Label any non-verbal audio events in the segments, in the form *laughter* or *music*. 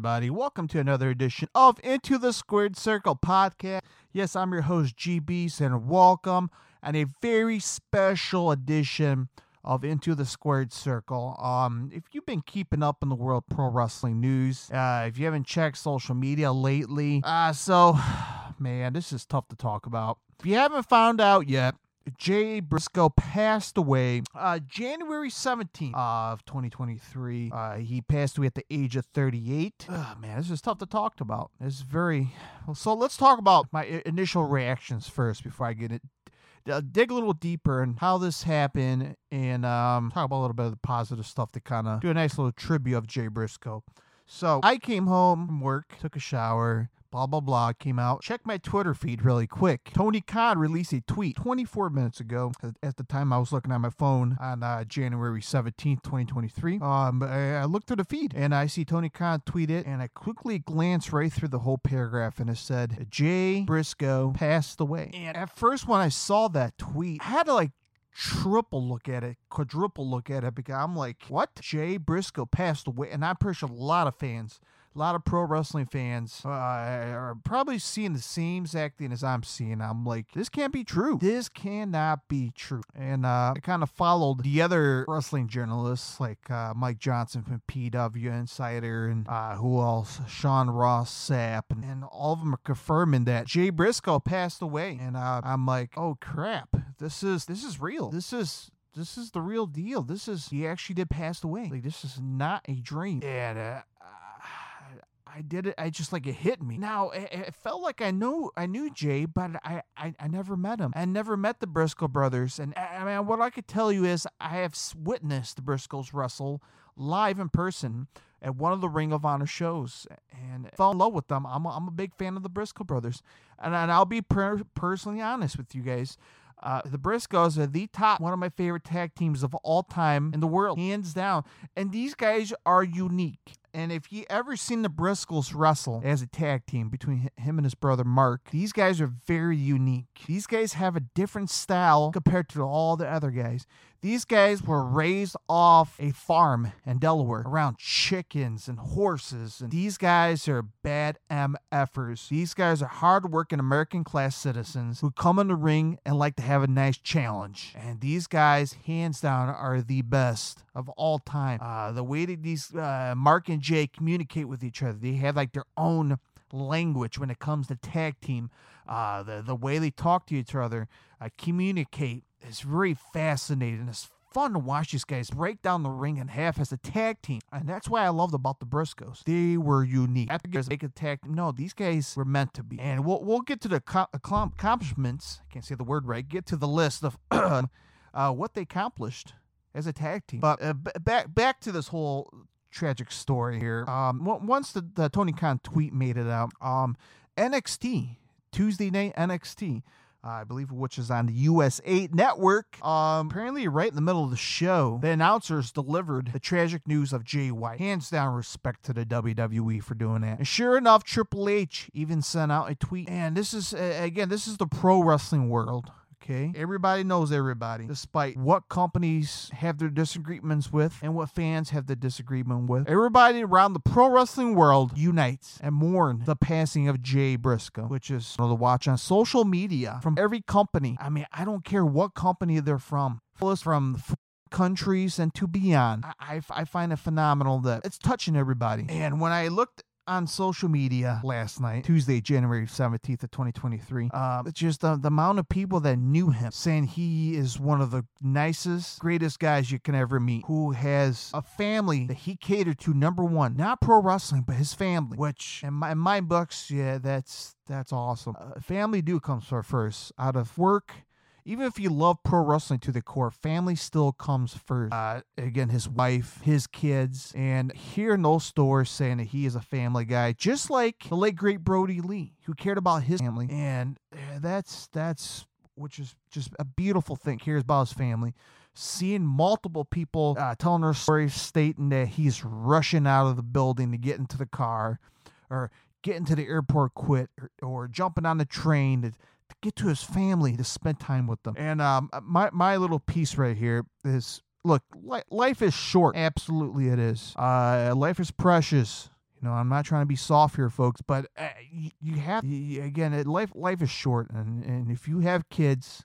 everybody? Welcome to another edition of Into the Squared Circle podcast. Yes, I'm your host, GB, and welcome and a very special edition of Into the Squared Circle. Um, if you've been keeping up in the world pro wrestling news, uh, if you haven't checked social media lately, uh, so *sighs* man, this is tough to talk about. If you haven't found out yet, Jay Briscoe passed away uh, January 17th of 2023. Uh, he passed away at the age of 38. Oh, man, this is tough to talk about. It's very. So let's talk about my initial reactions first before I get it. Uh, dig a little deeper and how this happened and um, talk about a little bit of the positive stuff to kind of do a nice little tribute of Jay Briscoe. So I came home from work, took a shower, blah blah blah came out. Check my Twitter feed really quick. Tony Khan released a tweet 24 minutes ago. At the time, I was looking at my phone on uh, January 17th, 2023. Um, I, looked through the feed and I see Tony Khan tweet it, and I quickly glanced right through the whole paragraph, and it said Jay Briscoe passed away. And at first, when I saw that tweet, I had to like triple look at it, quadruple look at it because I'm like, what? Jay Briscoe passed away, and I'm pretty sure a lot of fans a lot of pro wrestling fans uh, are probably seeing the same exact thing as I'm seeing. I'm like, this can't be true. This cannot be true. And uh, I kind of followed the other wrestling journalists like uh, Mike Johnson from PW Insider and uh, who else? Sean Ross Sapp. And, and, all of them are confirming that Jay Briscoe passed away. And uh, I'm like, oh crap, this is this is real. This is this is the real deal. This is he actually did pass away. Like this is not a dream. And uh, I did it. I just like it hit me. Now it, it, felt like I knew I knew Jay, but I, I I never met him. I never met the Briscoe brothers. And I mean, what I could tell you is I have witnessed the Briscoes wrestle live in person at one of the Ring of Honor shows and fell in love with them. I'm a, I'm a big fan of the Briscoe brothers, and, and I'll be per- personally honest with you guys. Uh, the Briscoes are the top, one of my favorite tag teams of all time in the world, hands down. And these guys are unique. And if you ever seen the Briscoes wrestle as a tag team between him and his brother Mark, these guys are very unique. These guys have a different style compared to all the other guys. These guys were raised off a farm in Delaware around chickens and horses. And these guys are bad MFers. These guys are hardworking American class citizens who come in the ring and like to have a nice challenge. And these guys, hands down, are the best of all time. Uh, the way that these uh, Mark and Jay communicate with each other, they have like their own language when it comes to tag team. Uh, the the way they talk to each other, uh, communicate is very fascinating. It's fun to watch these guys break down the ring in half as a tag team. And that's why I loved about the Briscoes. They were unique. After guys make a tag no, these guys were meant to be. And we'll, we'll get to the accomplishments. I can't say the word right. Get to the list of *clears throat* uh, what they accomplished as a tag team. But uh, b- back back to this whole tragic story here. Um, once the, the Tony Khan tweet made it out, um, NXT Tuesday night NXT uh, I believe, which is on the USA Network. Um, apparently, right in the middle of the show, the announcers delivered the tragic news of Jay White. Hands down, respect to the WWE for doing that. And sure enough, Triple H even sent out a tweet. And this is, uh, again, this is the pro wrestling world okay? Everybody knows everybody, despite what companies have their disagreements with and what fans have the disagreement with. Everybody around the pro wrestling world unites and mourn the passing of Jay Briscoe, which is to watch on social media from every company. I mean, I don't care what company they're from. From countries and to beyond. I, I, I, find it phenomenal that it's touching everybody. And when I looked on social media last night, Tuesday, January 17th of 2023. Uh, just the, amount of people that knew him saying he is one of the nicest, greatest guys you can ever meet, who has a family that he catered to, number one, not pro wrestling, but his family, which in my, in my books, yeah, that's that's awesome. Uh, family do comes first. Out of work, even if you love pro wrestling to the core, family still comes first. Uh, again, his wife, his kids, and hearing those stories saying that he is a family guy, just like the late great Brodie Lee, who cared about his family, and uh, that's that's which is just a beautiful thing. Cares about his family. Seeing multiple people uh, telling their stories, stating that he's rushing out of the building to get into the car, or getting to the airport quick, or, or jumping on the train to to get to his family to spend time with them. And um, my my little piece right here is look, li- life is short. Absolutely, it is. Uh, life is precious. You know, I'm not trying to be soft here, folks, but uh, you, you have you, again. It, life life is short, and and if you have kids,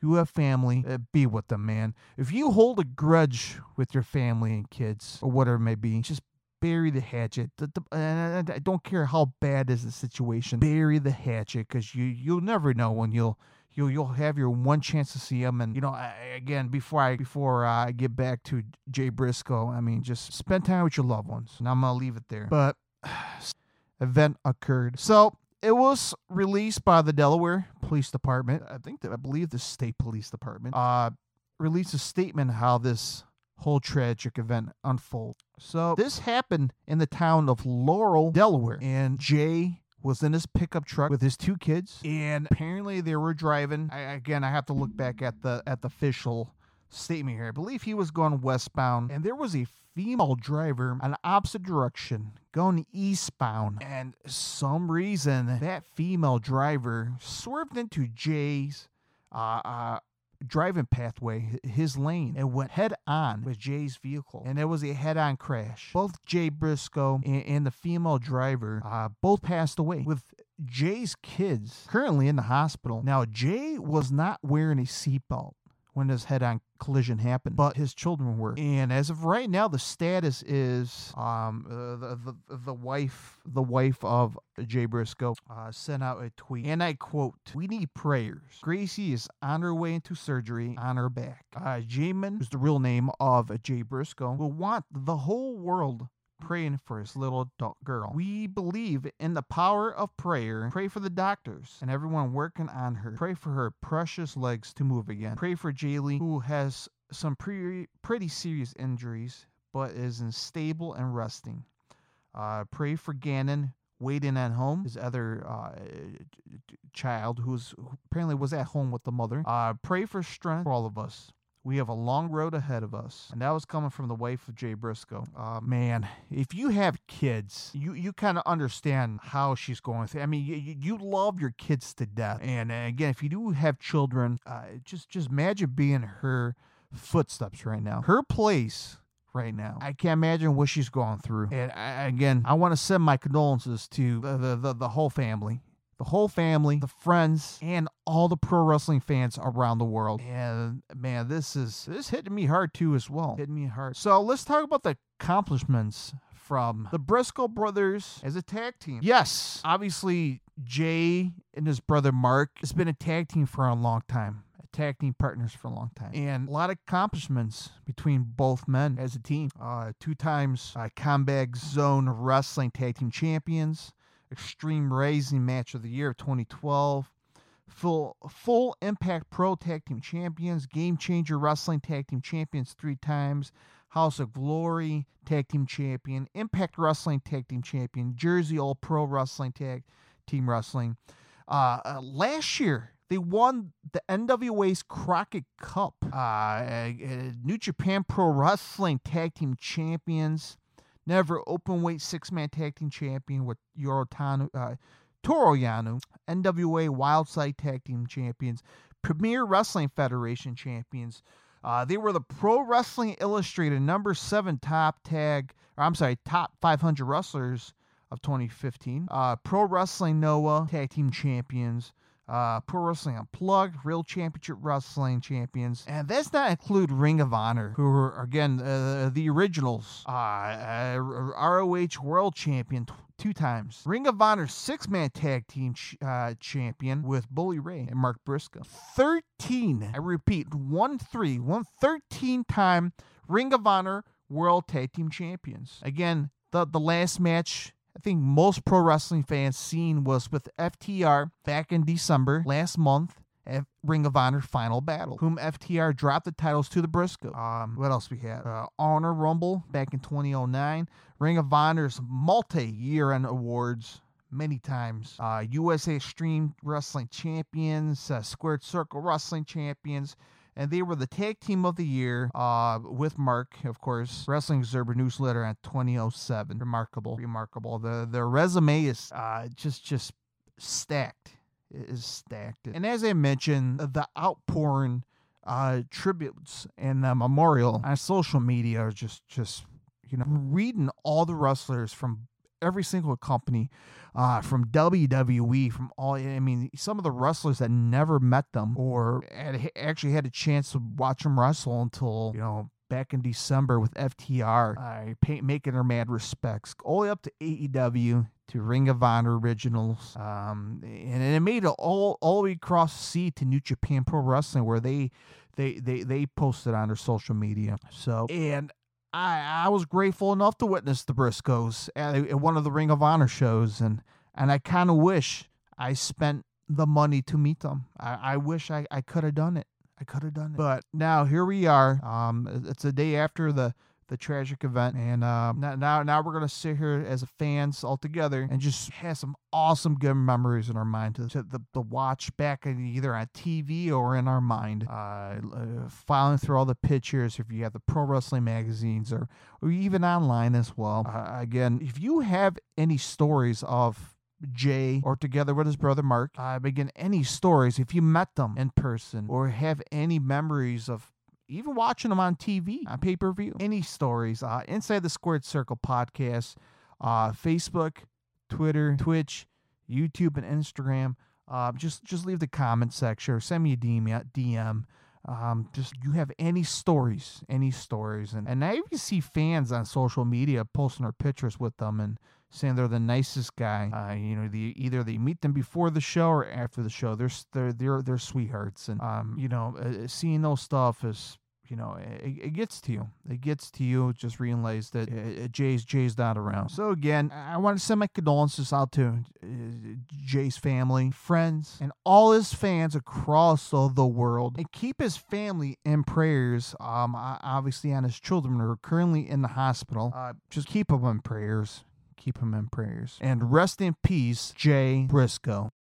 you have family, uh, be with them, man. If you hold a grudge with your family and kids or whatever it may be, just bury the hatchet. And I don't care how bad is the situation. Bury the hatchet because you you'll never know when you'll you'll you'll have your one chance to see him. And you know, I, again, before I before I get back to Jay Briscoe, I mean, just spend time with your loved ones. And I'm gonna leave it there. But *sighs* event occurred. So it was released by the Delaware Police Department. I think that I believe the state police department uh released a statement how this whole tragic event unfold. So this happened in the town of Laurel, Delaware, and Jay was in his pickup truck with his two kids, and apparently they were driving. I, again, I have to look back at the at the official statement here. I believe he was going westbound, and there was a female driver the opposite direction going eastbound, and some reason that female driver swerved into Jay's uh, uh, driving pathway, his lane, and went head on with Jay's vehicle. And it was a head on crash. Both Jay Briscoe and, and the female driver uh, both passed away, with Jay's kids currently in the hospital. Now, Jay was not wearing a seatbelt when this head-on collision happened, but his children were. And as of right now, the status is um, uh, the, the the wife the wife of Jay Briscoe uh, sent out a tweet, and I quote: "We need prayers. Gracie is on her way into surgery on her back. Uh, Jamin, who's the real name of Jay Briscoe, will want the whole world praying for his little girl. We believe in the power of prayer. Pray for the doctors and everyone working on her. Pray for her precious legs to move again. Pray for Jaylee, who has some pretty, pretty serious injuries but is unstable and resting. Uh, pray for Gannon, waiting at home, his other uh, child, who's who apparently was at home with the mother. Uh, pray for strength for all of us. We have a long road ahead of us. And that was coming from the wife of Jay Briscoe. Uh, man, if you have kids, you, you kind of understand how she's going through. I mean, you, you love your kids to death. And uh, again, if you do have children, uh, just, just imagine being her footsteps right now. Her place right now. I can't imagine what she's going through. And I, again, I want to send my condolences to the, the, the, the whole family the whole family, the friends, and all the pro wrestling fans around the world. And man, this is this hitting me hard too as well. Hitting me hard. So let's talk about the accomplishments from the Briscoe brothers as a tag team. Yes, obviously Jay and his brother Mark has been a tag team for a long time. Tag team partners for a long time, and a lot of accomplishments between both men as a team. Uh, two times uh, Combat Zone Wrestling Tag Team Champions, Extreme Rising Match of the Year 2012. Full Full Impact Pro Tag Team Champions, Game Changer Wrestling Tag Team Champions three times, House of Glory Tag Team Champion, Impact Wrestling Tag Team Champion, Jersey All Pro Wrestling Tag Team Wrestling. Uh, uh, last year, they won the NWA's Crockett Cup. Uh, uh, New Japan Pro Wrestling Tag Team Champions never open weight six man tag team champion with Yorotano, uh, Toru Yano, NWA Wildside Tag Team Champions, Premier Wrestling Federation Champions. Uh, they were the Pro Wrestling Illustrated number seven top tag, or I'm sorry, top 500 wrestlers of 2015. Uh, Pro Wrestling Noah Tag Team Champions uh, Pro Wrestling Unplugged, Real Championship Wrestling Champions, and that's not include Ring of Honor, who are again uh, the originals, uh, uh ROH World Champion t- two times, Ring of Honor six man tag team ch- uh, champion with Bully Ray and Mark Briscoe, thirteen, I repeat, one three, one 13 time Ring of Honor World Tag Team Champions. Again, the the last match I think most pro wrestling fans seen was with FTR back in December last month at Ring of Honor Final Battle, whom FTR dropped the titles to the Briscoe. Um, what else we had? Uh, Honor Rumble back in 2009. Ring of Honor's multi-year end awards many times. Uh, USA Extreme Wrestling Champions, uh, Squared Circle Wrestling Champions, and they were the tag team of the year uh, with Mark, of course, Wrestling Observer newsletter at 2007. Remarkable, remarkable. The the resume is uh, just just stacked. It is stacked. And as I mentioned, the outpouring uh, tributes and the memorial on social media are just just you know reading all the wrestlers from every single company, uh, from WWE, from all. I mean, some of the wrestlers that never met them or had, actually had a chance to watch them wrestle until you know back in December with FTR, uh, pay, making their mad respects, all the way up to AEW to Ring of Honor Originals, um, and, and it made it all all the way across the sea to New Japan Pro Wrestling, where they they they they posted on their social media. So and. I, I was grateful enough to witness the Briscoes at, at one of the Ring of Honor shows, and and I kind of wish I spent the money to meet them. I, I wish I, I could have done it. I could have done it. But now here we are. Um, it's a day after the the tragic event, and um, now now we're gonna sit here as fans all together and just have some awesome good memories in our mind to, to the, the watch back either on TV or in our mind. Uh, uh, filing through all the pictures, if you have the pro wrestling magazines or or even online as well. Uh, again, if you have any stories of Jay or together with his brother Mark. Uh, begin any stories if you met them in person or have any memories of even watching them on TV on pay per view. Any stories? Uh, Inside the Squared Circle podcast, uh, Facebook, Twitter, Twitch, YouTube, and Instagram. Uh, just just leave the comment section or send me a DM. DM. Um, just you have any stories, any stories, and and I even see fans on social media posting their pictures with them and saying they're the nicest guy. Uh, you know, the either they meet them before the show or after the show. They're they're they're, they're sweethearts, and um, you know, uh, seeing those stuff is you know, it, it, gets to you. It gets to you. Just realize that uh, Jay's Jay's not around. So again, I want to send my condolences out to uh, Jay's family, friends, and all his fans across the world, and keep his family in prayers. Um, obviously, on his children who are currently in the hospital. Uh, just keep them in prayers. Keep him in prayers. And rest in peace, Jay Briscoe.